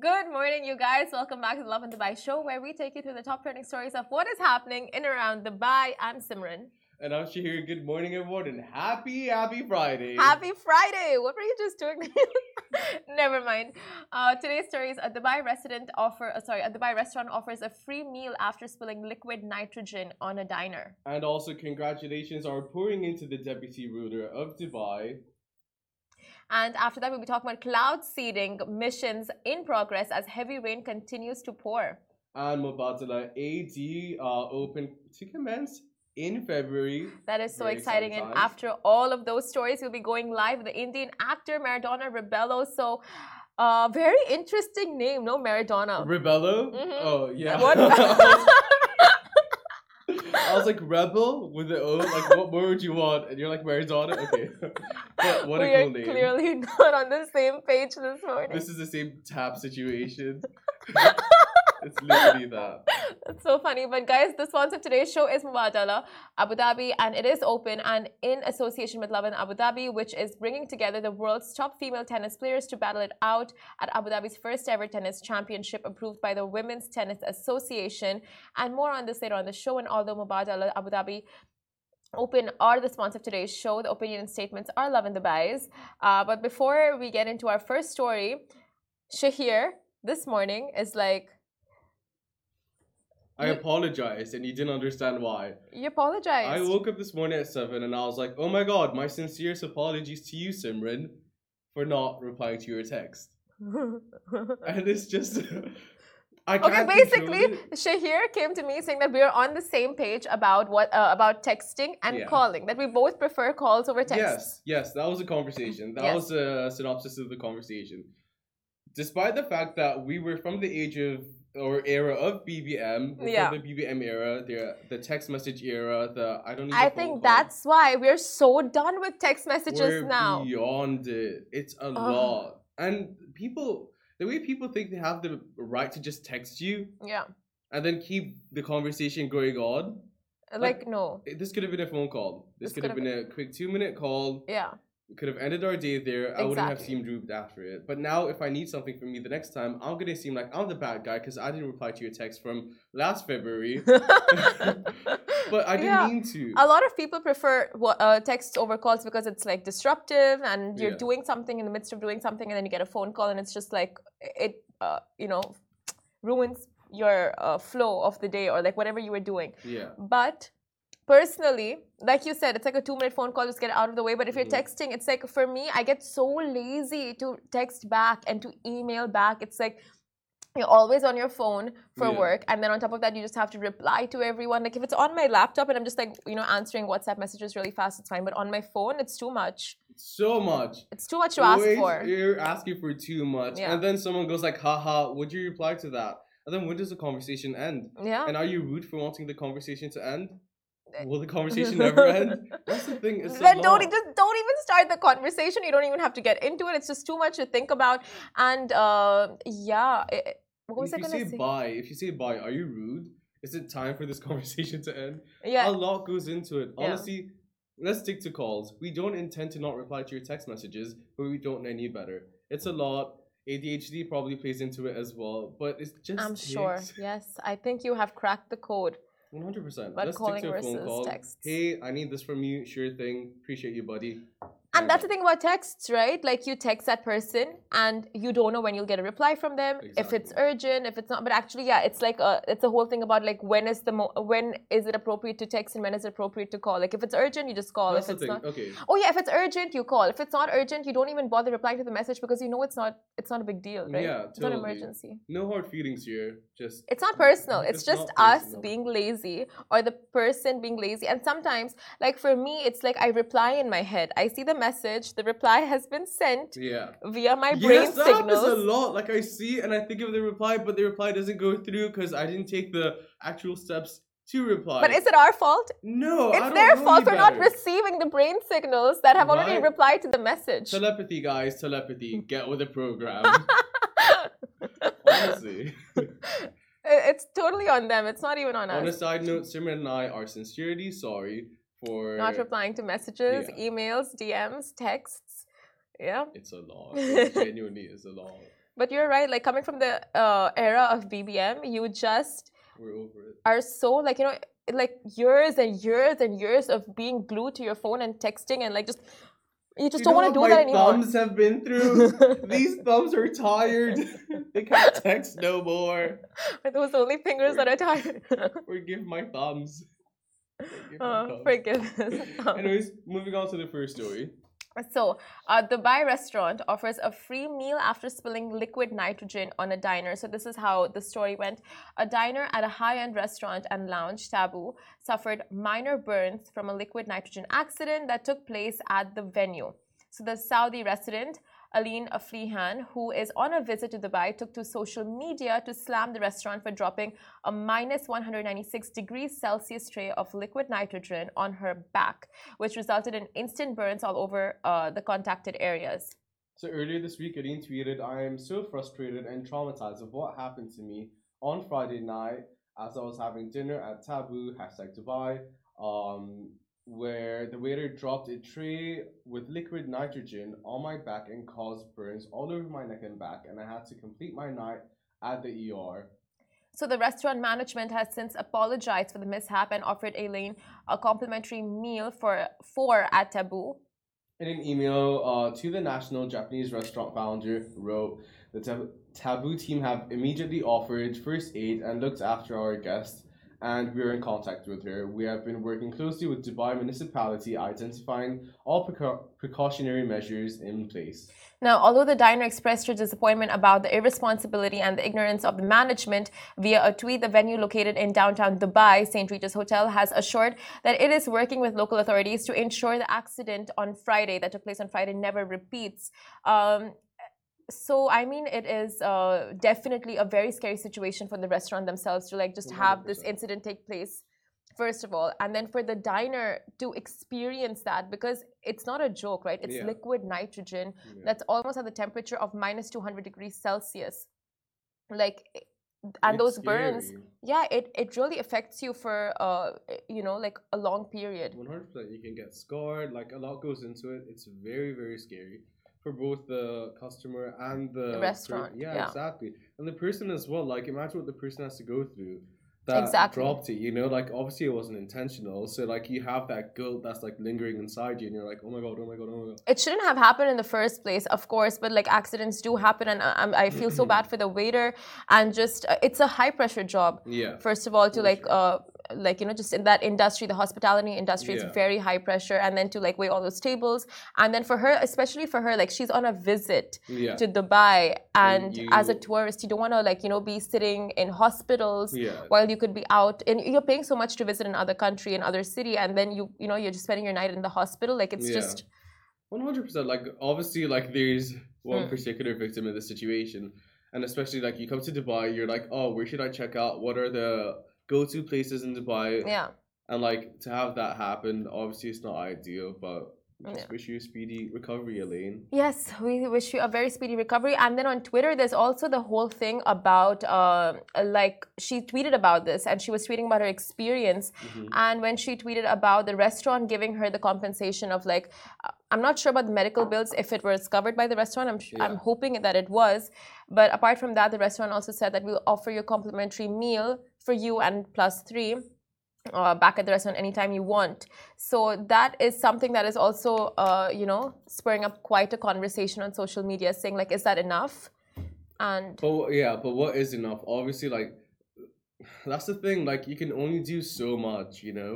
Good morning, you guys. Welcome back to the Lovin Dubai show, where we take you through the top trending stories of what is happening in and around Dubai. I'm Simran. And I'm Shahir. Good morning, everyone, and happy, happy Friday. Happy Friday. What were you just doing? Never mind. Uh, today's story is a Dubai resident offer. Uh, sorry, a Dubai restaurant offers a free meal after spilling liquid nitrogen on a diner. And also, congratulations are pouring into the deputy ruler of Dubai. And after that, we'll be talking about cloud seeding missions in progress as heavy rain continues to pour. And Mubadala AD uh, open to commence in February. That is so Very exciting. And after all of those stories, we'll be going live with the Indian actor Maradona Rebello. So, uh, very interesting name, no? Maradona. Rebello? Mm -hmm. Oh, yeah. What? I was like rebel with the O. Like, what more would you want? And you're like Maradona. Okay, what, we a cool name. clearly not on the same page this morning. This is the same tap situation. it's literally that. That's so funny. But guys, the sponsor of today's show is Mubadala Abu Dhabi, and it is open and in association with Lovin Abu Dhabi, which is bringing together the world's top female tennis players to battle it out at Abu Dhabi's first ever tennis championship, approved by the Women's Tennis Association. And more on this later on the show. And although Mubadala Abu Dhabi Open are the sponsor of today's show. The opinion and statements are Lovin Dubai's. Uh, but before we get into our first story, Shahir this morning is like I apologized and you didn't understand why. You apologized. I woke up this morning at 7 and I was like, oh my god, my sincerest apologies to you, Simran, for not replying to your text. and it's just. I. Okay, basically, Shahir came to me saying that we are on the same page about what uh, about texting and yeah. calling. That we both prefer calls over text. Yes, yes, that was a conversation. That yes. was a synopsis of the conversation. Despite the fact that we were from the age of or era of BBM, yeah. the BBM era, the the text message era, the I don't. Even I think that's why we're so done with text messages we're now. Beyond it, it's a lot, and people the way people think they have the right to just text you, yeah, and then keep the conversation going on. Like, like no, this could have been a phone call. This, this could have been, been a quick two minute call. Yeah we could have ended our day there. Exactly. I wouldn't have seemed rude after it. But now, if I need something from you the next time, I'm gonna seem like I'm the bad guy because I didn't reply to your text from last February. but I didn't yeah. mean to. A lot of people prefer uh, text over calls because it's like disruptive, and you're yeah. doing something in the midst of doing something, and then you get a phone call, and it's just like it, uh, you know, ruins your uh, flow of the day or like whatever you were doing. Yeah. But personally, like you said, it's like a two minute phone call, just get out of the way. But if you're mm-hmm. texting, it's like for me, I get so lazy to text back and to email back. It's like you're always on your phone for yeah. work and then on top of that you just have to reply to everyone like if it's on my laptop and i'm just like you know answering whatsapp messages really fast it's fine but on my phone it's too much so much it's too much to Always ask for you're asking for too much yeah. and then someone goes like haha would you reply to that and then when does the conversation end yeah and are you rude for wanting the conversation to end Will the conversation never end? That's the thing. Then don't just don't even start the conversation. You don't even have to get into it. It's just too much to think about. And uh, yeah, it, what was if I going to say? Bye. If you say bye, are you rude? Is it time for this conversation to end? Yeah. A lot goes into it. Honestly, yeah. let's stick to calls. We don't intend to not reply to your text messages, but we don't know any better. It's a lot. ADHD probably plays into it as well, but it's just. I'm sure. Yes, I think you have cracked the code. One hundred percent. Let's calling stick to a phone call. Hey, I need this from you. Sure thing. Appreciate you, buddy. And that's the thing about texts, right? Like you text that person and you don't know when you'll get a reply from them. Exactly. If it's urgent, if it's not. But actually, yeah, it's like a, it's a whole thing about like when is the mo- when is it appropriate to text and when is it appropriate to call. Like if it's urgent, you just call. That's if it's thing. not, okay. Oh yeah, if it's urgent, you call. If it's not urgent, you don't even bother replying to the message because you know it's not it's not a big deal, right? Yeah, totally. It's not an emergency. No hard feelings here. Just it's not personal. It's, it's just us being lazy or the person being lazy. And sometimes, like for me, it's like I reply in my head. I see the message, the reply has been sent yeah. via my brain yes, that signals. happens a lot. Like I see and I think of the reply, but the reply doesn't go through because I didn't take the actual steps to reply. But is it our fault? No, it's their fault for not receiving the brain signals that have right. already replied to the message. Telepathy, guys, telepathy. Get with the program. Honestly. It's totally on them. It's not even on, on us. On a side note, Simran and I are sincerely sorry for not replying to messages, yeah. emails, DMs, texts. Yeah. It's a lot. It genuinely is a lot. But you're right. Like coming from the uh, era of BBM, you just we're over it. Are so like you know like years and years and years of being glued to your phone and texting and like just you just you don't want to do that anymore. thumbs have been through. These thumbs are tired. they can't text no more. Are those only fingers that are tired? forgive my thumbs. Oh, forgiveness. Anyways, moving on to the first story. So, uh, the Dubai restaurant offers a free meal after spilling liquid nitrogen on a diner. So, this is how the story went. A diner at a high end restaurant and lounge, Taboo, suffered minor burns from a liquid nitrogen accident that took place at the venue. So, the Saudi resident Aline Afrihan, who is on a visit to Dubai, took to social media to slam the restaurant for dropping a minus 196 degrees Celsius tray of liquid nitrogen on her back, which resulted in instant burns all over uh, the contacted areas. So earlier this week, Aline tweeted, I am so frustrated and traumatized of what happened to me on Friday night as I was having dinner at Taboo, hashtag Dubai. Um, where the waiter dropped a tray with liquid nitrogen on my back and caused burns all over my neck and back, and I had to complete my night at the ER. So the restaurant management has since apologized for the mishap and offered Elaine a complimentary meal for four at Taboo. In an email uh, to the national Japanese restaurant founder, wrote the tab- Taboo team have immediately offered first aid and looked after our guests and we are in contact with her. We have been working closely with Dubai municipality, identifying all preca- precautionary measures in place. Now, although the diner expressed her disappointment about the irresponsibility and the ignorance of the management via a tweet, the venue located in downtown Dubai, St. Regis Hotel, has assured that it is working with local authorities to ensure the accident on Friday that took place on Friday never repeats. Um, so i mean it is uh, definitely a very scary situation for the restaurant themselves to like just 100%. have this incident take place first of all and then for the diner to experience that because it's not a joke right it's yeah. liquid nitrogen yeah. that's almost at the temperature of minus 200 degrees celsius like and it's those scary. burns yeah it, it really affects you for uh you know like a long period 100% you can get scarred like a lot goes into it it's very very scary for both the customer and the, the restaurant. yeah, yeah, exactly. And the person as well. Like, imagine what the person has to go through that exactly. dropped it. You know, like obviously it wasn't intentional. So like you have that guilt that's like lingering inside you, and you're like, oh my god, oh my god, oh my god. It shouldn't have happened in the first place, of course, but like accidents do happen, and I, I feel so bad for the waiter, and just uh, it's a high pressure job. Yeah. First of all, to like sure. uh like you know just in that industry the hospitality industry yeah. is very high pressure and then to like wait all those tables and then for her especially for her like she's on a visit yeah. to dubai and you, as a tourist you don't want to like you know be sitting in hospitals yeah. while you could be out and you're paying so much to visit another country another city and then you you know you're just spending your night in the hospital like it's just 100% like obviously like there's one mm. particular victim in this situation and especially like you come to dubai you're like oh where should i check out what are the go to places in Dubai. Yeah. And like to have that happen, obviously it's not ideal, but we just yeah. wish you a speedy recovery, Elaine. Yes, we wish you a very speedy recovery. And then on Twitter, there's also the whole thing about, uh, like, she tweeted about this and she was tweeting about her experience. Mm-hmm. And when she tweeted about the restaurant giving her the compensation of, like, uh, I'm not sure about the medical bills if it was covered by the restaurant. I'm, yeah. I'm hoping that it was. But apart from that, the restaurant also said that we'll offer you a complimentary meal for you and plus three uh, back at the restaurant anytime you want. So that is something that is also, uh, you know, spurring up quite a conversation on social media, saying like, is that enough? And but yeah, but what is enough? Obviously, like that's the thing. Like you can only do so much, you know.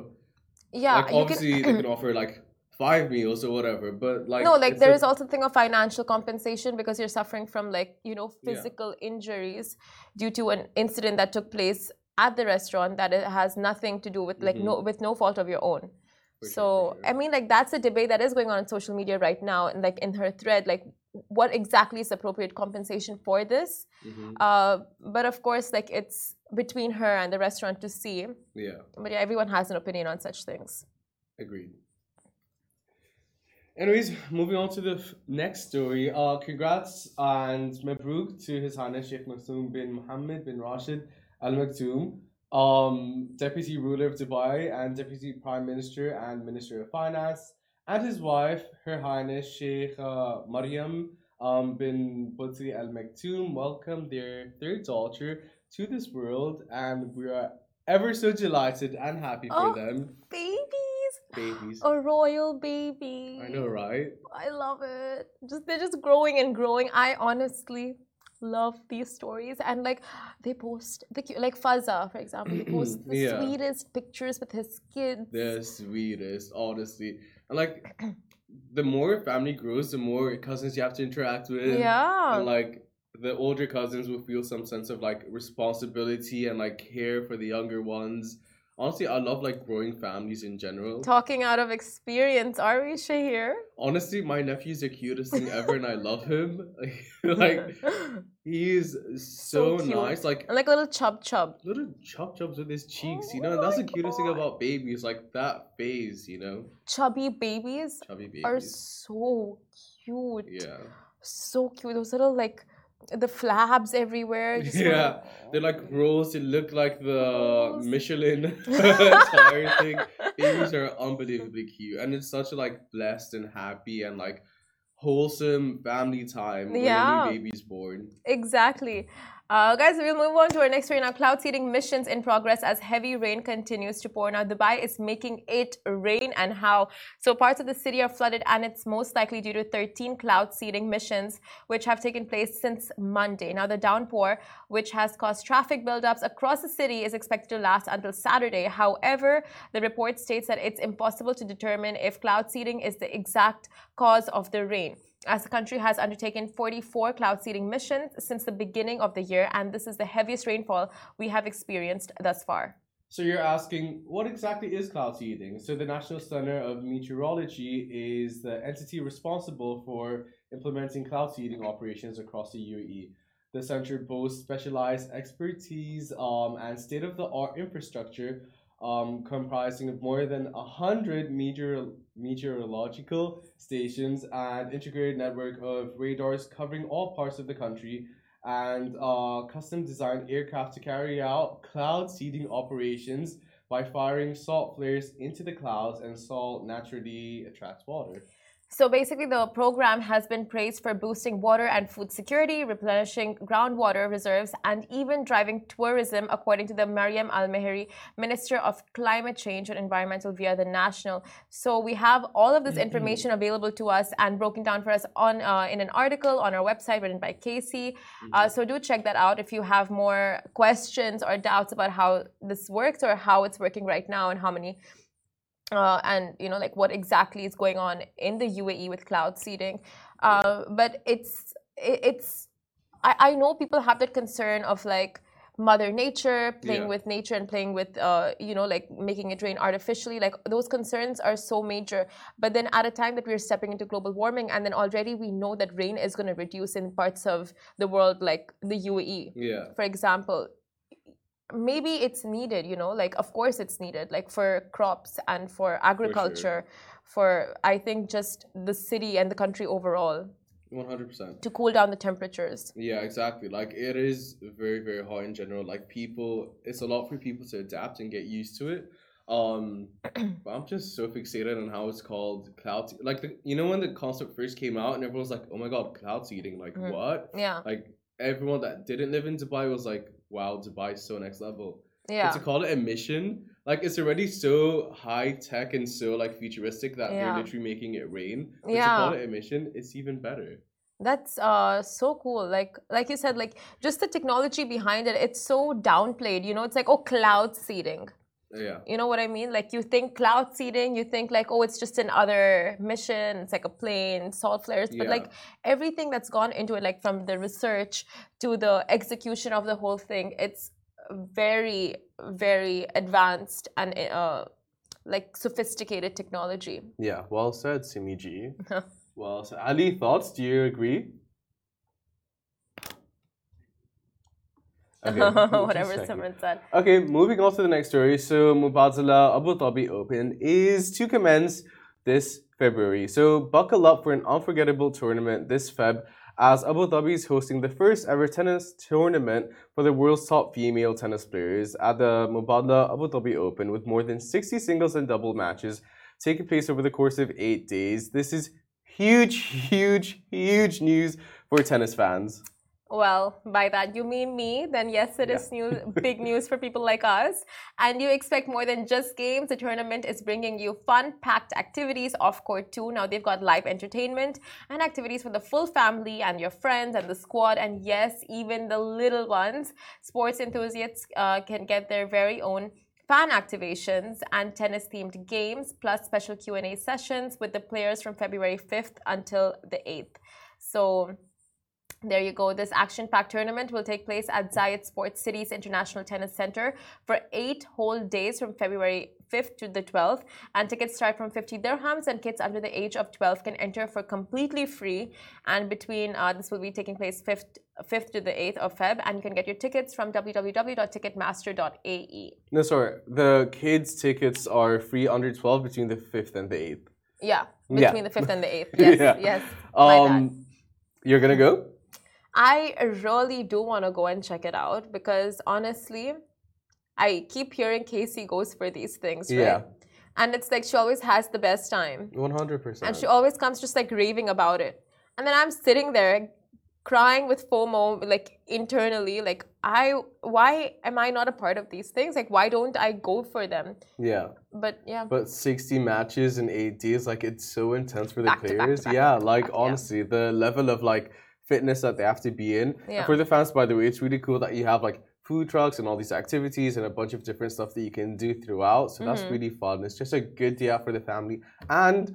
Yeah, like obviously can... they can offer like five meals or whatever, but like no, like there a... is also a thing of financial compensation because you're suffering from like you know physical yeah. injuries due to an incident that took place at the restaurant that it has nothing to do with like mm-hmm. no with no fault of your own for so sure, sure. i mean like that's a debate that is going on on social media right now and like in her thread like what exactly is appropriate compensation for this mm-hmm. uh, but of course like it's between her and the restaurant to see yeah but yeah everyone has an opinion on such things agreed Anyways, moving on to the f- next story. Uh, congrats and Mabruk to His Highness Sheikh Maktoum bin Mohammed bin Rashid Al Maktoum, um, Deputy Ruler of Dubai and Deputy Prime Minister and Minister of Finance, and his wife, Her Highness Sheikh uh, Mariam um, bin Buti Al Maktoum welcomed their third daughter to this world, and we are ever so delighted and happy for oh, them. Babies. Babies. A royal baby. I know, right? I love it. Just they're just growing and growing. I honestly love these stories. And like they post the like Fazza for example he posts the yeah. sweetest pictures with his kids. The sweetest honestly. And like the more family grows the more cousins you have to interact with. Yeah. And like the older cousins will feel some sense of like responsibility and like care for the younger ones honestly, I love like growing families in general. Talking out of experience, are we, Shahir? Honestly, my nephew's the cutest thing ever, and I love him. like, he's so, so nice. Like, and like little chub chub. Little chub chubs with his cheeks, oh you know. And that's the cutest God. thing about babies, like that phase, you know. Chubby babies. Chubby babies are so cute. Yeah. So cute. Those little like the flabs everywhere. yeah, they're like oh. rolls. They look like the Michelin tire thing. Babies are unbelievably cute, and it's such a like blessed and happy and like wholesome family time yeah. when a new baby's born. Exactly. Uh, guys, we'll move on to our next story now. Cloud seeding missions in progress as heavy rain continues to pour. Now, Dubai is making it rain and how. So, parts of the city are flooded, and it's most likely due to 13 cloud seeding missions, which have taken place since Monday. Now, the downpour, which has caused traffic buildups across the city, is expected to last until Saturday. However, the report states that it's impossible to determine if cloud seeding is the exact cause of the rain as the country has undertaken 44 cloud seeding missions since the beginning of the year, and this is the heaviest rainfall we have experienced thus far. So you're asking, what exactly is cloud seeding? So the National Center of Meteorology is the entity responsible for implementing cloud seeding operations across the UAE. The center boasts specialized expertise um, and state-of-the-art infrastructure um, comprising of more than 100 meteor meteorological stations and integrated network of radars covering all parts of the country and uh, custom designed aircraft to carry out cloud seeding operations by firing salt flares into the clouds and salt naturally attracts water. So basically, the program has been praised for boosting water and food security, replenishing groundwater reserves, and even driving tourism, according to the Mariam Al Mehri, Minister of Climate Change and Environmental via the National. So we have all of this mm-hmm. information available to us and broken down for us on uh, in an article on our website written by Casey. Uh, mm-hmm. so do check that out if you have more questions or doubts about how this works or how it's working right now and how many uh, and you know like what exactly is going on in the UAE with cloud seeding. Uh, but it's it's I, I know people have that concern of like mother nature playing yeah. with nature and playing with uh, you know like making it rain artificially like those concerns are so major but then at a time that we're stepping into global warming and then already we know that rain is going to reduce in parts of the world like the uae yeah for example maybe it's needed you know like of course it's needed like for crops and for agriculture for, sure. for i think just the city and the country overall 100% to cool down the temperatures. Yeah exactly. Like it is very very hot in general. Like people it's a lot for people to adapt and get used to it. Um but i'm just so fixated on how it's called cloud like the, you know when the concept first came out and everyone was like oh my god cloud seeding like mm-hmm. what? Yeah. Like everyone that didn't live in dubai was like wow, Dubai is so next level. Yeah. But to call it a mission, like it's already so high tech and so like futuristic that yeah. they're literally making it rain. But yeah. to call it a mission, it's even better. That's uh so cool. Like like you said, like just the technology behind it, it's so downplayed. You know, it's like oh cloud seeding. Yeah. You know what I mean? Like you think cloud seeding, you think like, oh, it's just another mission, it's like a plane, salt flares. But yeah. like everything that's gone into it, like from the research to the execution of the whole thing, it's very, very advanced and uh, like sophisticated technology. Yeah, well said, Simiji. well said. Ali, thoughts? Do you agree? Okay, Whatever someone said. Okay, moving on to the next story. So, Mubadala Abu Dhabi Open is to commence this February. So, buckle up for an unforgettable tournament this Feb as Abu Dhabi is hosting the first ever tennis tournament for the world's top female tennis players at the Mubadala Abu Dhabi Open with more than 60 singles and double matches taking place over the course of eight days. This is huge, huge, huge news for tennis fans. Well, by that you mean me, then yes, it yeah. is news, big news for people like us. And you expect more than just games. The tournament is bringing you fun packed activities off court too. Now they've got live entertainment and activities for the full family and your friends and the squad. And yes, even the little ones. Sports enthusiasts uh, can get their very own fan activations and tennis themed games plus special Q&A sessions with the players from February 5th until the 8th. So there you go. This action packed tournament will take place at Zayed Sports City's International Tennis Center for eight whole days from February 5th to the 12th. And tickets start from 50 dirhams, and kids under the age of 12 can enter for completely free. And between uh, this will be taking place 5th, 5th to the 8th of Feb. And you can get your tickets from www.ticketmaster.ae. No, sorry. The kids' tickets are free under 12 between the 5th and the 8th. Yeah, between yeah. the 5th and the 8th. Yes, yeah. yes. Um, you're going to go? I really do want to go and check it out because honestly, I keep hearing Casey goes for these things, right? Yeah. And it's like she always has the best time. 100%. And she always comes just like raving about it. And then I'm sitting there crying with FOMO, like internally, like I, why am I not a part of these things? Like, why don't I go for them? Yeah. But yeah. But 60 matches in eight days, like it's so intense for the back players. Back back yeah. Like honestly, yeah. the level of like fitness that they have to be in. Yeah. And for the fans, by the way, it's really cool that you have like food trucks and all these activities and a bunch of different stuff that you can do throughout. So mm-hmm. that's really fun. It's just a good day out for the family. And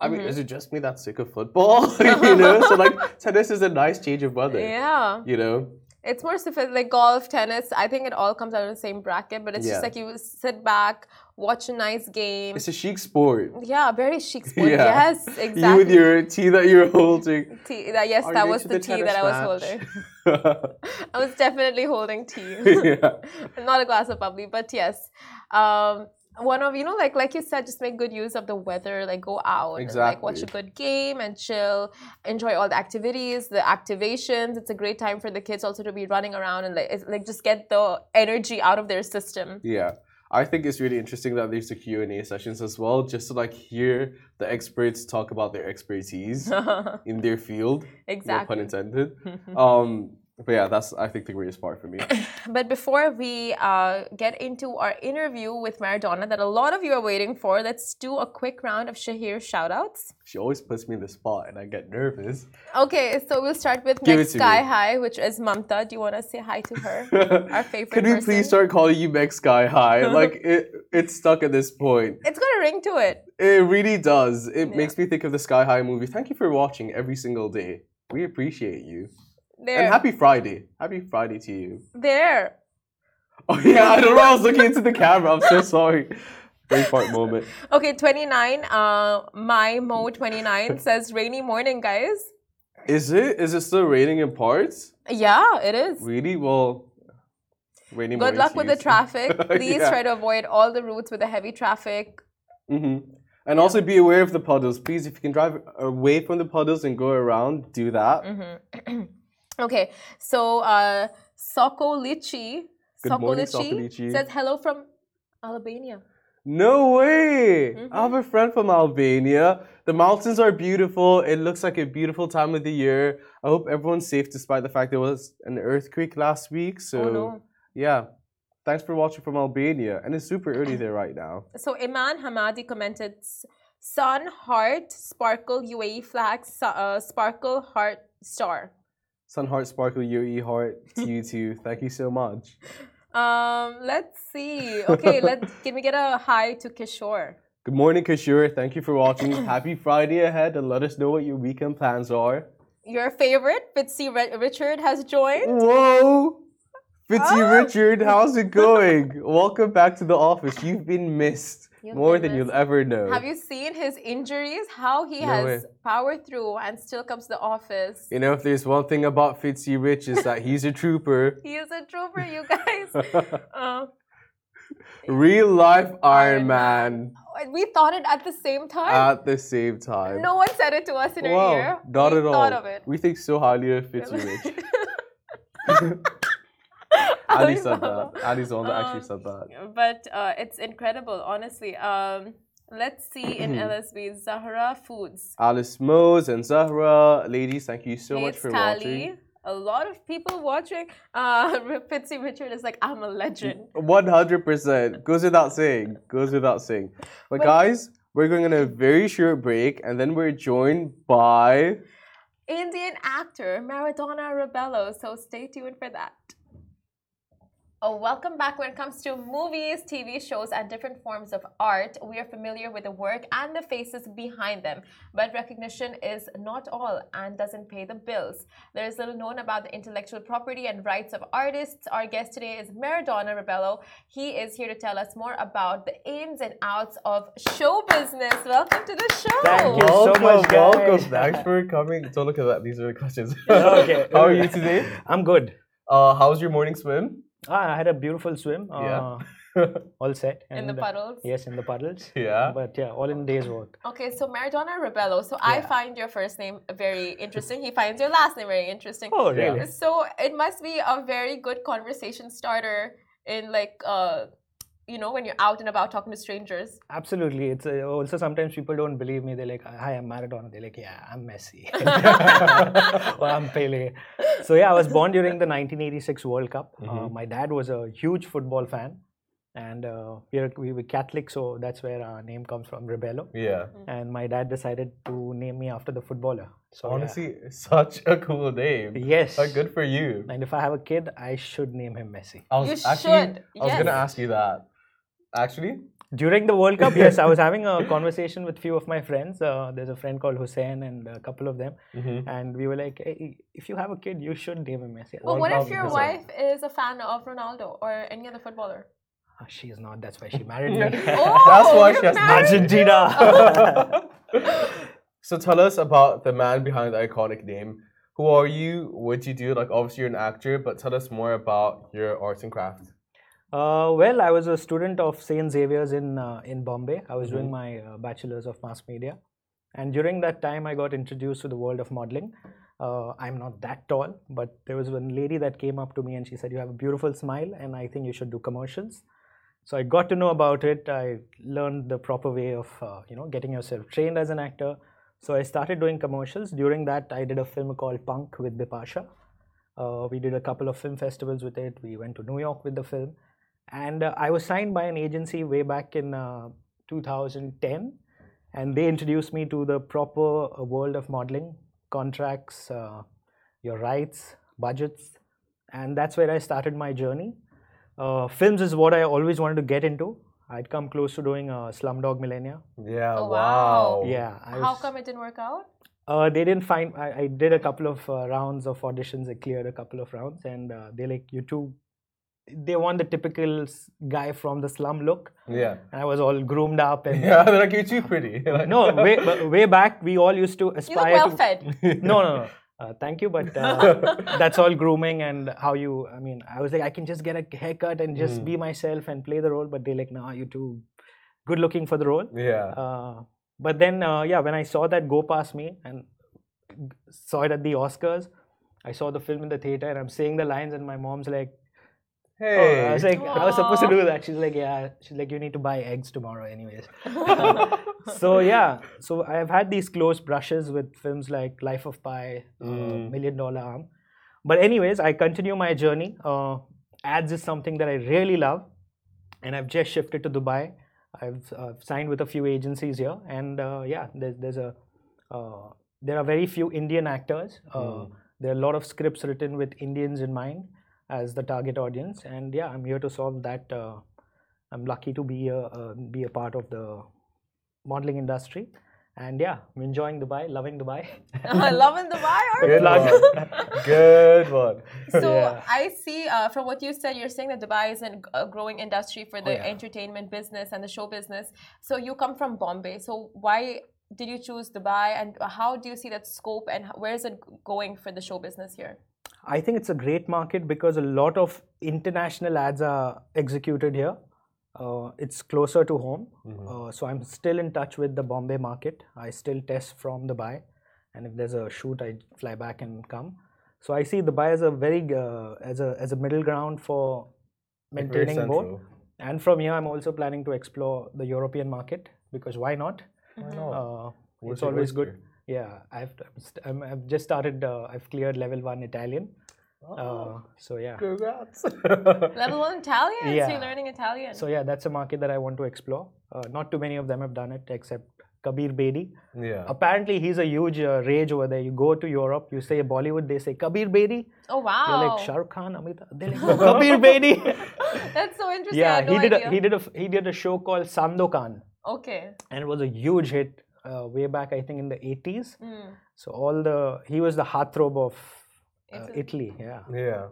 I mean, mm-hmm. is it just me that's sick of football? you know, so like tennis is a nice change of weather. Yeah. You know. It's more like golf, tennis. I think it all comes out of the same bracket, but it's yeah. just like you sit back, watch a nice game. It's a chic sport. Yeah, very chic sport. Yeah. Yes, exactly. You with your tea that you're holding. Tea, that, yes, Are that was the, the tea that I was holding. I was definitely holding tea. yeah. Not a glass of bubbly, but yes. Um, one of you know like like you said just make good use of the weather like go out exactly. and like watch a good game and chill enjoy all the activities the activations it's a great time for the kids also to be running around and like, like just get the energy out of their system yeah I think it's really interesting that there's the Q&A sessions as well, just to like hear the experts talk about their expertise in their field. Exactly. No pun intended. um, but yeah, that's I think the greatest part for me. but before we uh, get into our interview with Maradona that a lot of you are waiting for, let's do a quick round of Shahir shoutouts. She always puts me in the spot and I get nervous. Okay, so we'll start with Meg Sky me. High, which is Mamta. Do you want to say hi to her? Our favorite. Can we person? please start calling you Meg Sky High? like it, it's stuck at this point. It's got a ring to it. It really does. It yeah. makes me think of the Sky High movie. Thank you for watching every single day. We appreciate you. There. And happy Friday. Happy Friday to you. There. Oh yeah, I don't know. I was looking into the camera. I'm so sorry. Great part moment. Okay, 29. Uh, my Mo 29 says rainy morning, guys. Is it? Is it still raining in parts? Yeah, it is. Really? Well, rainy morning. Good luck with the traffic. Please yeah. try to avoid all the routes with the heavy traffic. Mm-hmm. And yeah. also be aware of the puddles. Please, if you can drive away from the puddles and go around, do that. Mm-hmm. Okay, so uh, Soko Lichi, Good morning, says hello from Albania. No way! Mm-hmm. I have a friend from Albania. The mountains are beautiful. It looks like a beautiful time of the year. I hope everyone's safe despite the fact there was an earthquake last week. So, oh, no. yeah. Thanks for watching from Albania. And it's super early there right now. So, Iman Hamadi commented Sun, Heart, Sparkle, UAE flag, uh, Sparkle, Heart, Star. Sun Heart Sparkle UE Heart to you too. Thank you so much. Um, let's see. Okay, let's can we get a hi to Kishore? Good morning, Kishore. Thank you for watching. Happy Friday ahead, and let us know what your weekend plans are. Your favorite, Fitzy Richard, has joined. Whoa! Fitzy ah. Richard, how's it going? Welcome back to the office. You've been missed. You've more than you'll ever know. Have you seen his injuries? How he no has way. powered through and still comes to the office. You know, if there's one thing about Fitzy Rich is that he's a trooper. he is a trooper, you guys. uh, Real life Iron Man. We thought it at the same time. At the same time. No one said it to us in wow, our ear. Not we at all. We think so highly of Fitzy Rich. Ali said that. Ali's the one that actually said that. But uh, it's incredible, honestly. Um, Let's see in LSB Zahra Foods. Alice Mose and Zahra, ladies, thank you so much for Kali. watching. A lot of people watching. Uh, Fitzy Richard is like, I'm a legend. 100%. Goes without saying. Goes without saying. But, but guys, we're going on a very short break and then we're joined by. Indian actor Maradona Rebello. So stay tuned for that. Oh, welcome back. When it comes to movies, TV shows, and different forms of art, we are familiar with the work and the faces behind them. But recognition is not all and doesn't pay the bills. There is little known about the intellectual property and rights of artists. Our guest today is Maradona Rebello. He is here to tell us more about the ins and outs of show business. Welcome to the show. Thank you welcome, so much, guys. Welcome. Thanks for coming. Don't look at that. These are the questions. okay. How are you today? I'm good. Uh, how's your morning swim? Ah, I had a beautiful swim. Yeah. Uh, all set. in the puddles? Yes, in the puddles. Yeah. But yeah, all in day's work. Okay, so Maradona Rebello. So I find your first name very interesting. He finds your last name very interesting. Oh, really? So it must be a very good conversation starter in like uh you know when you're out and about talking to strangers absolutely it's uh, also sometimes people don't believe me they're like hi i'm maradona they're like yeah i'm messi or i'm pele so yeah i was born during the 1986 world cup mm-hmm. uh, my dad was a huge football fan and uh, we're, we were Catholic, so that's where our name comes from, Rebello. Yeah. And my dad decided to name me after the footballer. So honestly, yeah. such a cool name. Yes. But good for you. And if I have a kid, I should name him Messi. I was you actually, should. I was gonna ask you that. Actually? During the World Cup, yes, I was having a conversation with few of my friends. Uh, there's a friend called Hussein and a couple of them, mm-hmm. and we were like, hey, "If you have a kid, you should name him Messi." Well, what if your wife is a fan of Ronaldo or any other footballer? Uh, she is not. That's why she married me. oh, That's why she has Argentina. so tell us about the man behind the iconic name. Who are you? What do you do? Like, obviously, you're an actor, but tell us more about your arts and crafts. Uh, well, I was a student of St. Xavier's in uh, in Bombay. I was mm-hmm. doing my uh, bachelor's of mass media, and during that time, I got introduced to the world of modeling. Uh, I'm not that tall, but there was one lady that came up to me and she said, "You have a beautiful smile, and I think you should do commercials." So I got to know about it. I learned the proper way of uh, you know getting yourself trained as an actor. So I started doing commercials. During that, I did a film called Punk with Bipasha. Uh, we did a couple of film festivals with it. We went to New York with the film and uh, I was signed by an agency way back in uh, 2010, and they introduced me to the proper uh, world of modeling, contracts, uh, your rights, budgets, and that's where I started my journey. Uh, films is what I always wanted to get into. I'd come close to doing a Slumdog Millionaire. Yeah, oh, wow. Yeah. I How come it didn't work out? Uh, they didn't find. I, I, did a couple of uh, rounds of auditions. I cleared a couple of rounds, and uh, they like you too they want the typical guy from the slum look. Yeah. And I was all groomed up and yeah, they're like you're too pretty. no, way way back we all used to aspire. You well to, fed. no, no, no. Uh, thank you, but uh, that's all grooming and how you. I mean, I was like, I can just get a haircut and just mm. be myself and play the role, but they're like, no, you're too good looking for the role. Yeah. Uh, but then, uh, yeah, when I saw that go past me and saw it at the Oscars, I saw the film in the theater and I'm saying the lines, and my mom's like, Hey. Oh, I was like, Aww. I was supposed to do that. She's like, yeah. She's like, you need to buy eggs tomorrow, anyways. so yeah, so I've had these close brushes with films like Life of Pi, uh, mm. uh, Million Dollar Arm. But anyways, I continue my journey. Uh, ads is something that I really love, and I've just shifted to Dubai. I've, uh, signed with a few agencies here, and uh, yeah, there's there's a uh, there are very few Indian actors. Mm. There are a lot of scripts written with Indians in mind as the target audience. And yeah, I'm here to solve that. Uh, I'm lucky to be a uh, be a part of the modeling industry. And yeah, I'm enjoying Dubai, loving Dubai. loving Dubai, Good one. Good one. So yeah. I see uh, from what you said, you're saying that Dubai is a growing industry for the oh, yeah. entertainment business and the show business. So you come from Bombay. So why did you choose Dubai, and how do you see that scope, and where is it going for the show business here? I think it's a great market because a lot of international ads are executed here. Uh, it's closer to home. Mm-hmm. Uh, so I'm still in touch with the Bombay market. I still test from Dubai. And if there's a shoot, I fly back and come. So I see Dubai as a very uh, as a as a middle ground for maintaining both. And from here, I'm also planning to explore the European market because why not? Why not? Uh, it's always good. oyster? Yeah, I've I'm, I've just started. Uh, I've cleared level one Italian. Oh, Uh, so yeah, congrats. Level one Italian. Yeah. So Yeah. you're learning Italian. so yeah, that's a market that I want to explore. Uh, not too many of them have done it, except Kabir Bedi. yeah. Apparently, he's a huge uh, rage over there. You go to Europe, you say Bollywood, they say Kabir Bedi. oh wow. You're like Shah Rukh Khan, Amitabh. They're like "No, Kabir Bedi. That's so interesting. I yeah, had no he did idea. a he did a he did a show called Sandokan, Okay. and it was a huge hit uh, way back, I think, in the 80s. Mm. So all the he was the heartthrob of uh, Italy. Italy. Yeah. Yeah.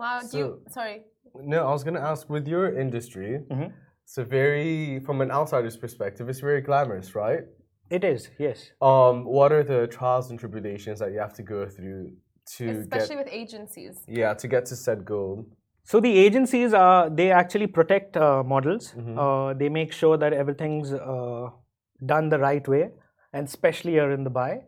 Wow. Do you? Sorry. No, I was gonna ask with your industry. Mhm. It's a very, from an outsider's perspective, it's very glamorous, right? It is, yes. Um, what are the trials and tribulations that you have to go through to Especially get, with agencies. yeah, to get to said goal? So the agencies are they actually protect uh, models. Mhm. Uh, they make sure that everything's uh, done the right way, and especially here in Dubai,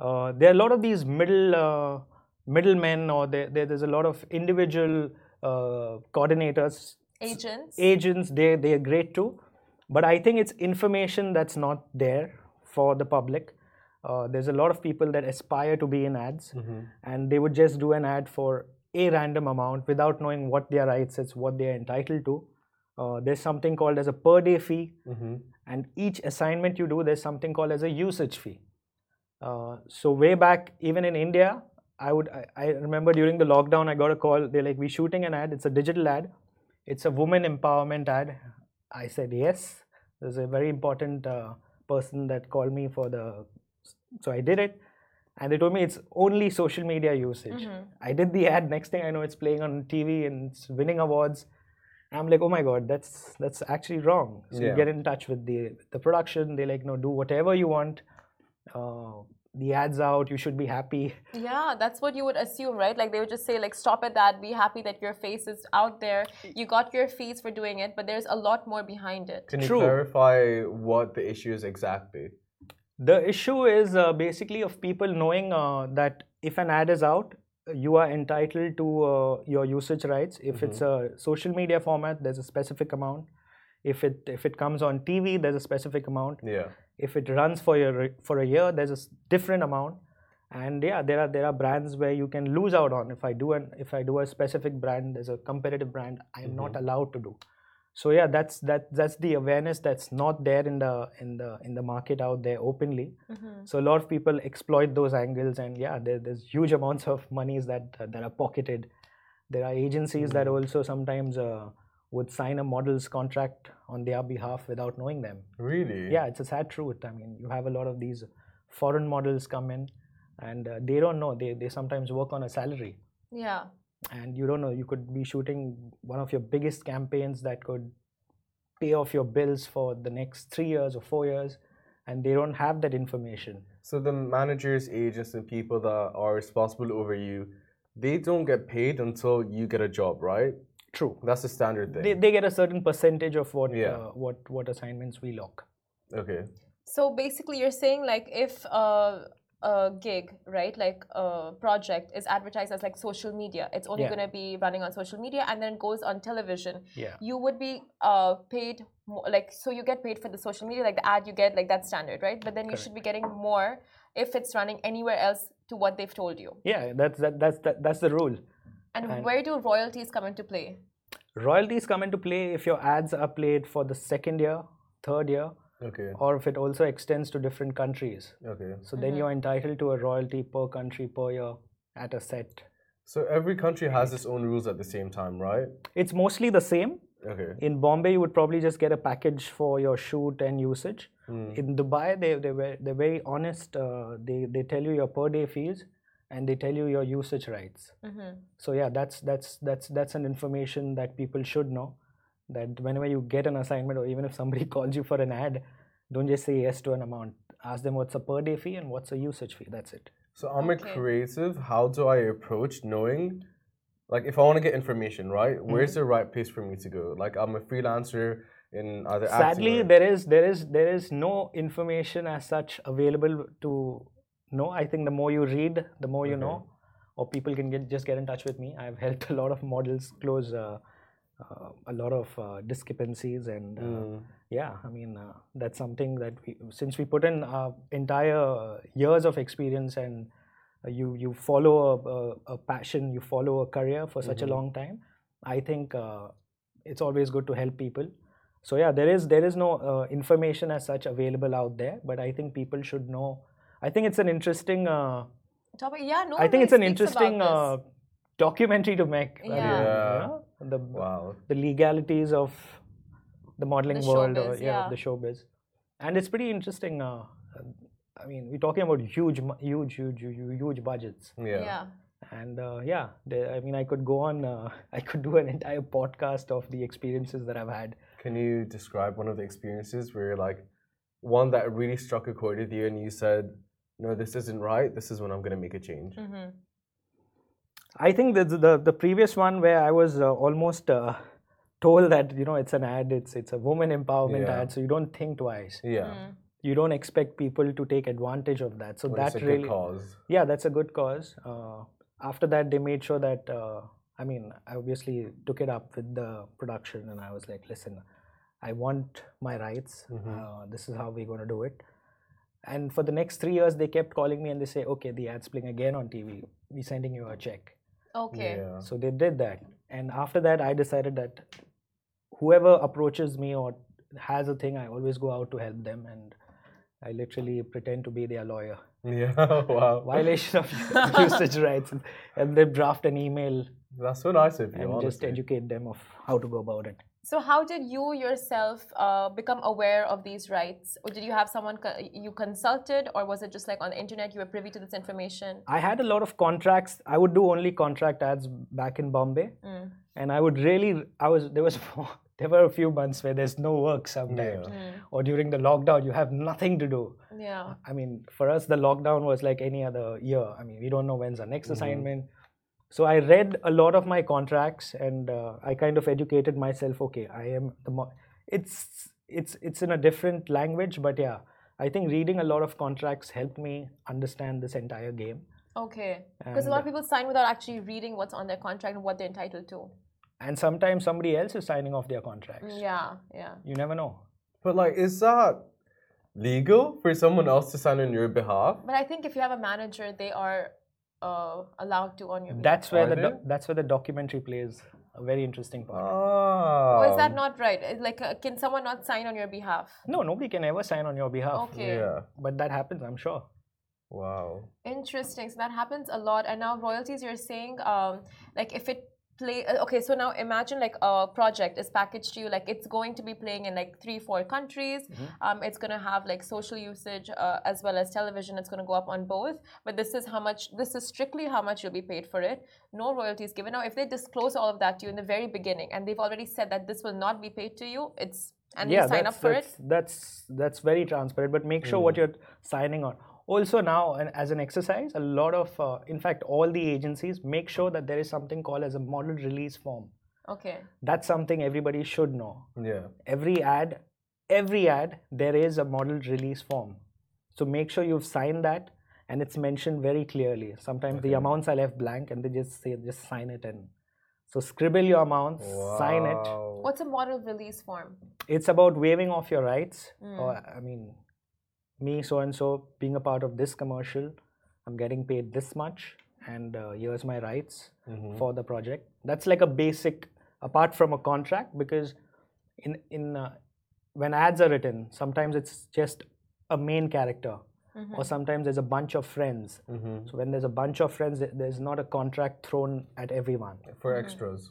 uh, there are a lot of these middle uh, middlemen, or there, there, there's a lot of individual uh, coordinators, Agents. agents. They they are great too, but I think it's information that's not there for the public. Uh, there's a lot of people that aspire to be in ads, and they would just do an ad for a random amount without knowing what their rights is, what they are entitled to. Uh, there's something called as a per day fee, Mm-hmm. And each assignment you do, there's something called as a usage fee. Uh, so way back, even in India, I would I, I remember during the lockdown, I got a call. They're like, we're shooting an ad. It's a digital ad. It's a woman empowerment ad." I said yes. There's a very important uh, person that called me for the, so I did it, and they told me it's only social media usage. Mhm. I did the ad. Next thing I know, it's playing on TV and it's winning awards. I'm like, oh my god, that's that's actually wrong. So Yeah. you get in touch with the the production. They like, no, do whatever you want. Uh, the ads out. You should be happy. Yeah, that's what you would assume, right? Like they would just say, like, stop at that. Be happy that your face is out there. You got your fees for doing it, but there's a lot more behind it. Can you True. clarify what the issue is exactly? The issue is uh, basically of people knowing uh, that if an ad is out, you are entitled to uh, your usage rights. If it's a social media format, there's a specific amount. If it if it comes on TV, there's a specific amount. Yeah. If it runs for your for a year, there's a different amount. And yeah, there are there are brands where you can lose out on. If I do an if I do a specific brand, there's a competitive brand I'm not allowed to do. So yeah, that's that that's the awareness that's not there in the in the in the market out there openly. Mhm. So a lot of people exploit those angles, and yeah, there, there's huge amounts of monies that uh, that are pocketed. There are agencies that also sometimes uh, would sign a model's contract on their behalf without knowing them. Really? Yeah, it's a sad truth. I mean, you have a lot of these foreign models come in, and uh, they don't know. They they sometimes work on a salary, Yeah. And you don't know. You could be shooting one of your biggest campaigns that could pay off your bills for the next three years or four years, and they don't have that information. So the managers, agents, and people that are responsible over you, they don't get paid until you get a job, right? True. That's the standard thing. They, they get a certain percentage of what Yeah. uh, what what assignments we lock. okay. So basically, you're saying like if uh, a gig, right, like a project is advertised as like social media, it's only Yeah. going to be running on social media, and then goes on television. Yeah. You would be uh, paid more, like so you get paid for the social media, like the ad you get, like that's standard, right? But then you should be getting more if it's running anywhere else to what they've told you. Yeah, that's that, that's that, that's the rule. And, And- where do royalties come into play? Royalties come into play if your ads are played for the second year, third year, Okay. or if it also extends to different countries. Okay. So then you're entitled to a royalty per country per year at a set. So every country has its own rules at the same time, right? It's mostly the same. Okay. In Bombay, you would probably just get a package for your shoot and usage. In Dubai, they they were they're very honest. Uh, they they tell you your per day fees and they tell you your usage rights. Mhm. So yeah, that's that's that's that's an information that people should know. That whenever you get an assignment, or even if somebody calls you for an ad, don't just say yes to an amount. Ask them what's a per day fee and what's a usage fee. That's it. So I'm a creative. How do I approach knowing, like, if I want to get information, right? Mm-hmm. Where's the right place for me to go? Like, I'm a freelancer in other Sadly, or- there is there is there is no information as such available to know. I think the more you read, the more you Okay. know, or people can get just get in touch with me. I've helped a lot of models close uh, a lot of uh, discrepancies, and uh, Mm. yeah, I mean, uh, that's something that we, since we put in our entire years of experience and uh, you you follow a, a, a, passion, you follow a career for such mm-hmm. a long time, I think uh, it's always good to help people. So yeah, there is there is no uh, information as such available out there, but I think people should know. I think it's an interesting uh, topic. Yeah, no. I think it's an interesting uh, documentary to make. Yeah. yeah. The wow. the legalities of the modeling the world showbiz, or yeah, yeah, the showbiz. And it's pretty interesting uh, i mean we're talking about huge huge huge huge, huge budgets. Yeah, yeah. and uh, yeah they, i mean i could go on uh, i could do an entire podcast of the experiences that i've had. Can you describe one of the experiences where like one that really struck a chord with you and you said no this isn't right. This is when i'm going to make a change. Mm-hmm. I think the, the the previous one where i was uh, almost uh, told that you know it's an ad it's it's a woman empowerment yeah. ad so you don't think twice. Yeah. Mm. you don't expect people to take advantage of that. So well, that really cause. Yeah that's a good cause. Uh, after that they made sure that uh, i mean i obviously took it up with the production and i was like listen i want my rights. Mm-hmm. uh, this is how we're going to do it. And for the next three years they kept calling me and they say okay the ad's playing again on tv we're sending you a check okay yeah. so they did that and after that i decided that whoever approaches me or has a thing, I always go out to help them and I literally pretend to be their lawyer. Yeah, wow. Violation of usage rights. And they draft an email. That's so nice of you. And honestly. just educate them of how to go about it. So, how did you yourself uh, become aware of these rights? Or did you have someone co you consulted, or was it just like on the internet you were privy to this information? I had a lot of contracts. I would do only contract ads back in Bombay, mm. and I would really. I was there was there were a few months where there's no work sometimes yeah. mm. or during the lockdown you have nothing to do yeah i mean for us the lockdown was like any other year i mean we don't know when's our next mm-hmm. assignment so i read a lot of my contracts and uh, i kind of educated myself okay i am the mo- it's it's it's in a different language but yeah i think reading a lot of contracts helped me understand this entire game okay because a lot of people sign without actually reading what's on their contract and what they're entitled to and sometimes somebody else is signing off their contracts. Yeah, yeah. You never know. But like, is that legal for someone else to sign on your behalf? But I think if you have a manager, they are uh, allowed to on your behalf. That's where are the that's where the documentary plays a very interesting part. Oh. oh is that not right? Like, uh, can someone not sign on your behalf? No, nobody can ever sign on your behalf. Okay. Yeah. But that happens, I'm sure. Wow. Interesting. So that happens a lot. And now royalties, you're saying, um, like if it play uh, okay so now imagine like a project is packaged to you like it's going to be playing in like three four countries. Mm-hmm. um, it's going to have like social usage uh, as well as television it's going to go up on both. But this is how much this is strictly how much you'll be paid for it. No royalties given. Now if they disclose all of that to you in the very beginning and they've already said that this will not be paid to you it's and yeah, you sign up for that's, it that's that's very transparent but make sure mm. what you're signing on also now as an exercise a lot of uh, in fact all the agencies make sure that there is something called as a model release form. Okay. That's something everybody should know. Yeah. Every ad every ad there is a model release form. So make sure you've signed that and it's mentioned very clearly. Sometimes okay. the amounts are left blank and they just say just sign it and so scribble your amounts wow. sign it. What's a model release form? It's about waiving off your rights mm. or i mean me so and so being a part of this commercial i'm getting paid this much and uh, here's my rights mm-hmm. for the project that's like a basic apart from a contract because in in uh, when ads are written sometimes it's just a main character mm-hmm. or sometimes there's a bunch of friends mm-hmm. so when there's a bunch of friends there's not a contract thrown at everyone for extras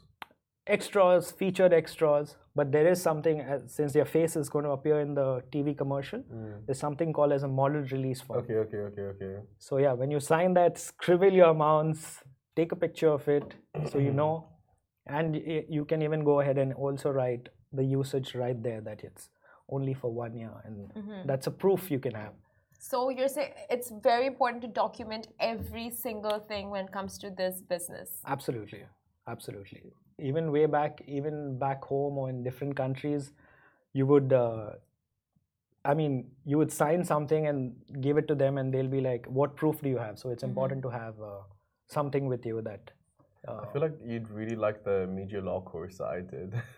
extras, featured extras, but there is something uh, since their face is going to appear in the TV commercial. Mm. There's something called as a model release form. Okay, okay, okay, okay. So yeah, when you sign that, scribble your amounts, take a picture of it, so you know, and you can even go ahead and also write the usage right there that it's only for one year, and mm-hmm. that's a proof you can have. So you're saying it's very important to document every single thing when it comes to this business. Absolutely, absolutely even way back, even back home or in different countries, you would, uh, I mean, you would sign something and give it to them, and they'll be like, "What proof do you have?" So it's mm-hmm. important to have uh, something with you that Uh, I feel like you'd really like the media law course I did.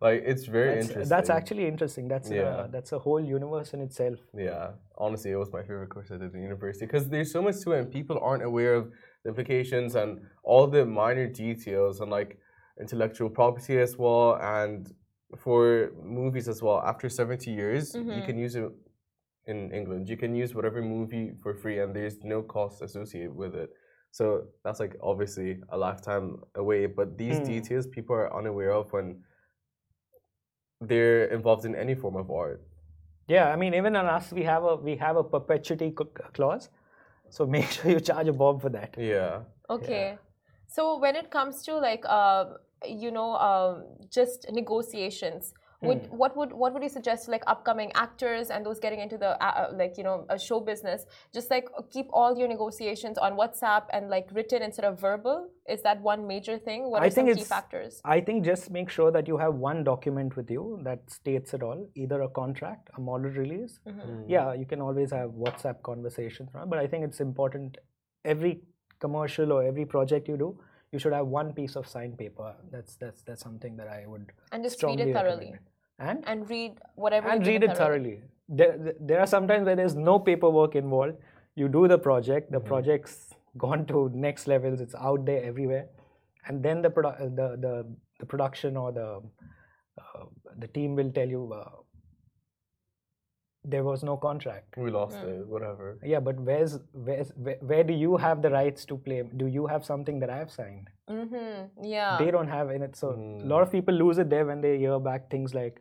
like it's very that's, interesting. That's actually interesting. That's yeah. a, that's a whole universe in itself. Yeah, honestly, it was my favorite course I did in university because there's so much to it, and people aren't aware of the implications and all the minor details and like intellectual property as well, and for movies as well. After 70 years, mm-hmm. you can use it in England. You can use whatever movie for free, and there's no cost associated with it. So that's like obviously a lifetime away, but these mm. details people are unaware of when they're involved in any form of art. Yeah, I mean, even on us, we have a we have a perpetuity clause, so make sure you charge a bomb for that. Yeah. Okay. Yeah. So when it comes to like, uh, you know, um, just negotiations, would hmm. what would what would you suggest like upcoming actors and those getting into the uh, uh like you know a show business just like keep all your negotiations on whatsapp and like written instead of verbal is that one major thing what are I think some key factors i think just make sure that you have one document with you that states it all either a contract a model release mm-hmm. mm. yeah you can always have whatsapp conversations but i think it's important every commercial or every project you do you should have one piece of signed paper. That's that's that's something that I would and just read it thoroughly. Recommend and and read whatever and read it thoroughly. There, there are sometimes where there's no paperwork involved. You do the project, the mm-hmm. project's gone to next levels. It's out there everywhere, and then the produ- the, the the production or the uh, the team will tell you uh, there was no contract. We lost yeah. it, whatever. Yeah, but where's where's where, where, do you have the rights to play? Do you have something that I've signed? Mm-hmm. Yeah. They don't have in it, so mm. a lot of people lose it there when they hear back things like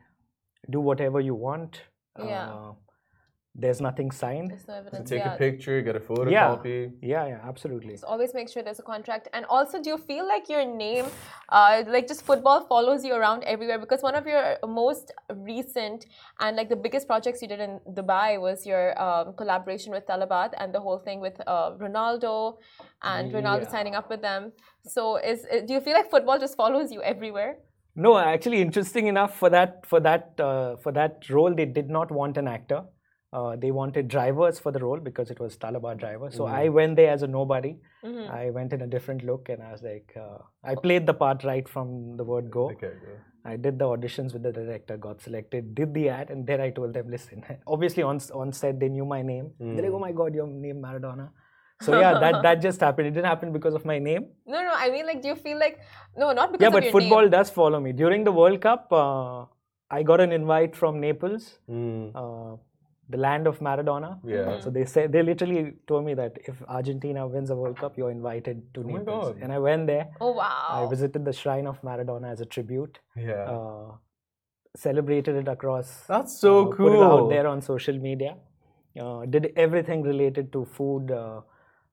do whatever you want. Yeah. Uh, there's nothing signed. There's no evidence. So take yeah. a picture, get a photocopy. Yeah, yeah, yeah absolutely. Just always make sure there's a contract. And also, do you feel like your name, uh, like just football follows you around everywhere? Because one of your most recent and like the biggest projects you did in Dubai was your um, collaboration with Talabat and the whole thing with uh, Ronaldo and Ronaldo yeah. signing up with them. So, is do you feel like football just follows you everywhere? No, actually, interesting enough for that for that uh, for that role, they did not want an actor. Uh, they wanted drivers for the role because it was Talabat driver. So mm. I went there as a nobody. Mm-hmm. I went in a different look and I was like, uh, I played the part right from the word go. Okay, I did the auditions with the director, got selected, did the ad, and then I told them, listen. Obviously, on on set they knew my name. Mm. They're like, oh my god, your name Maradona. So yeah, that that just happened. It didn't happen because of my name. No, no. I mean, like, do you feel like no, not because yeah, but football name. does follow me. During the World Cup, uh, I got an invite from Naples, mm. The land of Maradona. Yeah. Mm-hmm. So they say they literally told me that if Argentina wins a World Cup, you're invited to oh Naples. And I went there. Oh wow! I visited the shrine of Maradona as a tribute. Yeah. Uh, celebrated it across. That's so cool. Uh, put it out there on social media. Uh, did everything related to food uh,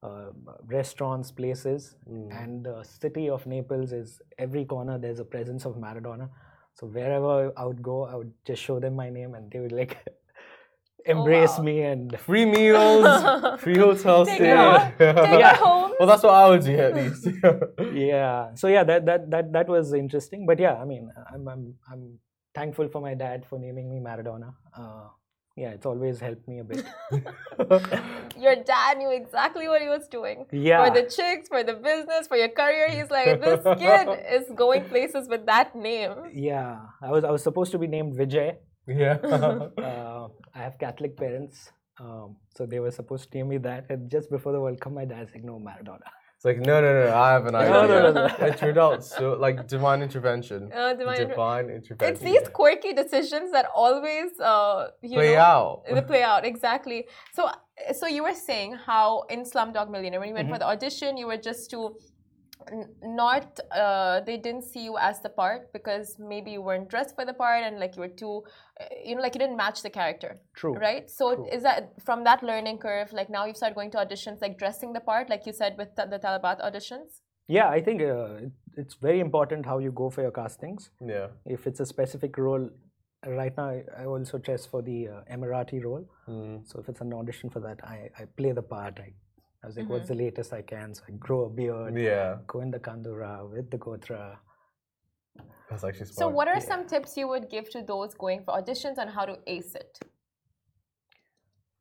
uh, restaurants, places, mm. and the city of Naples is every corner there's a presence of Maradona. So wherever I would go, I would just show them my name, and they would like embrace oh, wow. me and free meals, free hotel stay. Yeah. yeah. Well, that's what I would do at least. yeah. So yeah, that that that that was interesting. But yeah, I mean, I'm I'm I'm thankful for my dad for naming me Maradona. Uh, yeah, it's always helped me a bit. your dad knew exactly what he was doing. Yeah. For the chicks, for the business, for your career. He's like, this kid is going places with that name. Yeah. I was I was supposed to be named Vijay. Yeah. uh, I have Catholic parents. Um, so they were supposed to name me that. And just before the World Cup, my dad's like, no, Maradona. It's like no, no, no. I have an idea. no, no, no, no. it turned out so like divine intervention. Uh, divine, divine intervention. It's these quirky decisions that always uh, play know, out. They play out exactly. So, so you were saying how in Slumdog Millionaire, when you went mm-hmm. for the audition, you were just to not uh, they didn't see you as the part because maybe you weren't dressed for the part and like you were too uh, you know like you didn't match the character. True. Right? So true. is that from that learning curve like now you've started going to auditions like dressing the part like you said with the, the Talabat auditions? Yeah i think uh, it's very important how you go for your castings. Yeah. If it's a specific role right now i also dress for the uh, emirati role. Mm. so if it's an audition for that i, I play the part i I was like, mm-hmm. what's the latest I can? So I grow a beard, yeah, go in the kandura with the ghutra. That's actually smart. So, what are yeah. some tips you would give to those going for auditions on how to ace it?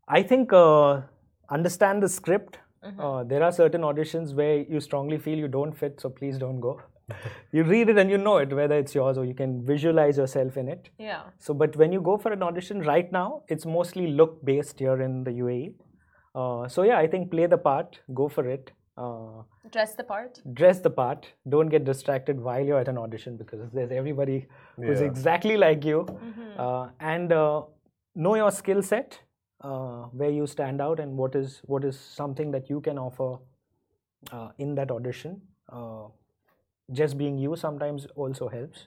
I think uh, understand the script, Mm-hmm. Uh, there are certain auditions where you strongly feel you don't fit, so please don't go. you read it and you know it, whether it's yours or you can visualize yourself in it. Yeah. So, but when you go for an audition right now, it's mostly look based here in the UAE. Uh, so yeah, I think play the part, go for it. Uh, dress the part. Dress the part. Don't get distracted while you're at an audition because there's everybody yeah. who's exactly like you. Mm-hmm. Uh, and uh, know your skill set, uh, where you stand out, and what is what is something that you can offer uh, in that audition. Uh, just being you sometimes also helps.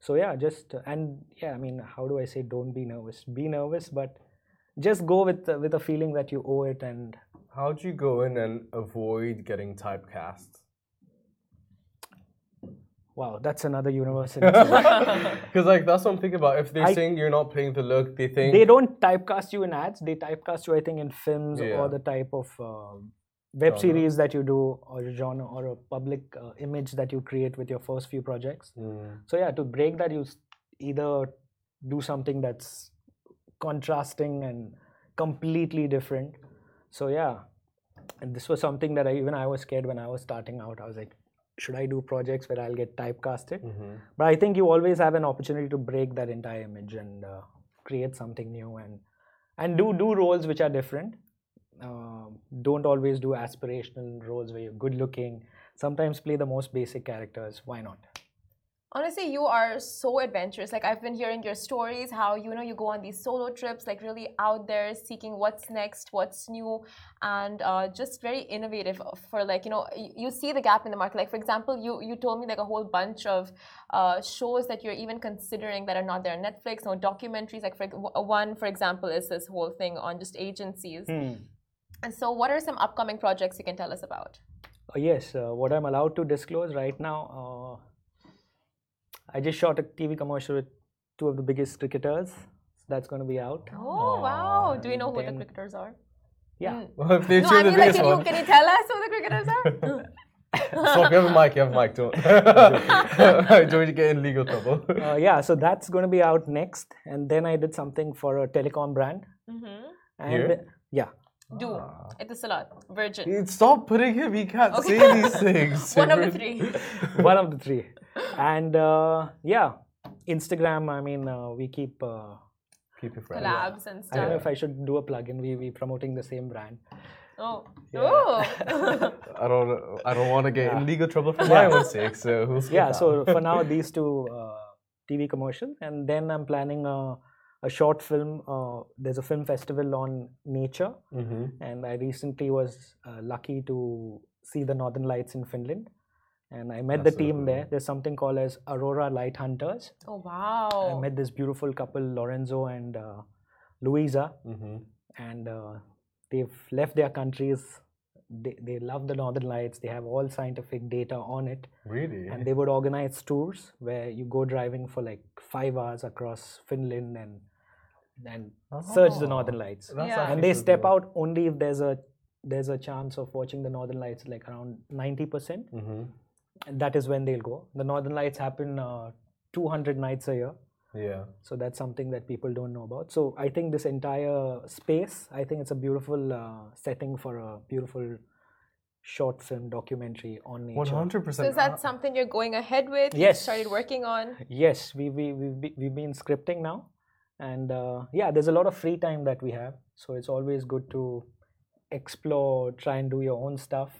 So yeah, just and yeah, I mean, how do I say? Don't be nervous. Be nervous, but just go with with a feeling that you owe it and how do you go in and avoid getting typecast? Wow, that's another university. Because like that's what I'm thinking about. If they're I, saying you're not playing the look, they think they don't typecast you in ads. They typecast you, I think, in films yeah. or the type of uh, web genre. series that you do, or a genre, or a public uh, image that you create with your first few projects. Mm. So yeah, to break that, you either do something that's contrasting and completely different, so yeah. And this was something that I, even i was scared when i was starting out. I was like should i do projects where i'll get typecasted? Mm-hmm. but i think you always have an opportunity to break that entire image and uh, create something new and and do do roles which are different. Uh, don't always do aspirational roles where you're good looking. Sometimes play the most basic characters. Why not honestly you are so adventurous. Like i've been hearing your stories how you know you go on these solo trips like really out there seeking what's next what's new and uh, just very innovative for like you know you see the gap in the market. Like for example you you told me like a whole bunch of uh, shows that you're even considering that are not there on netflix or documentaries. Like for one for example is this whole thing on just agencies. Mm. and so what are some upcoming projects you can tell us about? Uh, yes uh, what i'm allowed to disclose right now uh, I just shot a TV commercial with two of the biggest cricketers. So that's going to be out. Oh, wow. Do we know who the cricketers are? Yeah. Mm. Well, if they no, I mean, the like, can, you, can you tell us who the cricketers are? Stop, you have a mic, you have a mic, don't. don't get in legal trouble. Uh, yeah, so that's going to be out next. And then I did something for a telecom brand. Mm-hmm. And Here? yeah. Do. Ah. It's a lot. Virgin. Stop putting him. He can't okay. say these things. One of the three. One of the three and uh, yeah, Instagram. I mean, uh, we keep uh, keep your friends. Collabs and stuff. I don't know if I should do a plugin. We we promoting the same brand. Oh. Yeah. Oh. I don't. I don't want to get yeah. in legal trouble for my own sake. So who's yeah. So for now, these two uh, TV commercials, and then I'm planning a, a short film. Uh, there's a film festival on nature, mm-hmm. and I recently was uh, lucky to see the Northern Lights in Finland and I met That's the team there. There's something called as Aurora Light Hunters. Oh wow! I met this beautiful couple, Lorenzo and uh, Louisa, mm-hmm. and uh, they've left their countries. They, they love the Northern Lights. They have all scientific data on it. Really? And they would organize tours where you go driving for like five hours across Finland and and oh, search the Northern Lights. Yeah. And they step out only if there's a there's a chance of watching the Northern Lights like around 90%. percent mm-hmm that is when they'll go. The Northern Lights happen uh, 200 nights a year. Yeah. So that's something that people don't know about. So I think this entire space, I think it's a beautiful uh, setting for a beautiful short film documentary on nature. 100%. So is that something you're going ahead with? Yes. You started working on? Yes, we, we, we, we've been scripting now. And uh, yeah, there's a lot of free time that we have. So it's always good to explore, try and do your own stuff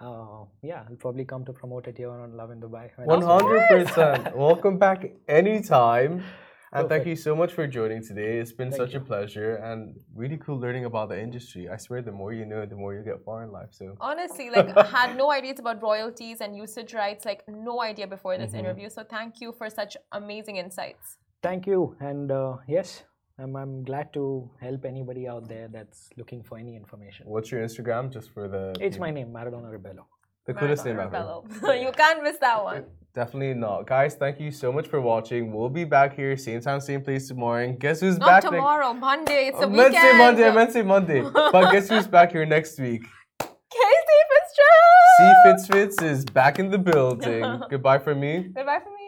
uh, yeah, I'll probably come to promote it here on Lovin Dubai. One hundred percent. Welcome back anytime. And Perfect. thank you so much for joining today. It's been thank such you. a pleasure and really cool learning about the industry. I swear, the more you know, the more you get far in life. So honestly, like I had no ideas about royalties and usage rights, like no idea before this mm-hmm. interview. So thank you for such amazing insights. Thank you, and uh, yes, I'm, I'm glad to help anybody out there that's looking for any information. What's your Instagram, just for the? It's people? my name, Maradona Rebello. The coolest name ever. you can't miss that one. Definitely not. Guys, thank you so much for watching. We'll be back here, same time, same place tomorrow. And guess who's not back? Not tomorrow, next... Monday. It's oh, a weekend. Let's say Monday. I meant say Monday. but guess who's back here next week? Casey Fitzgerald. C Fitz Fitz is back in the building. Goodbye from me. Goodbye from me.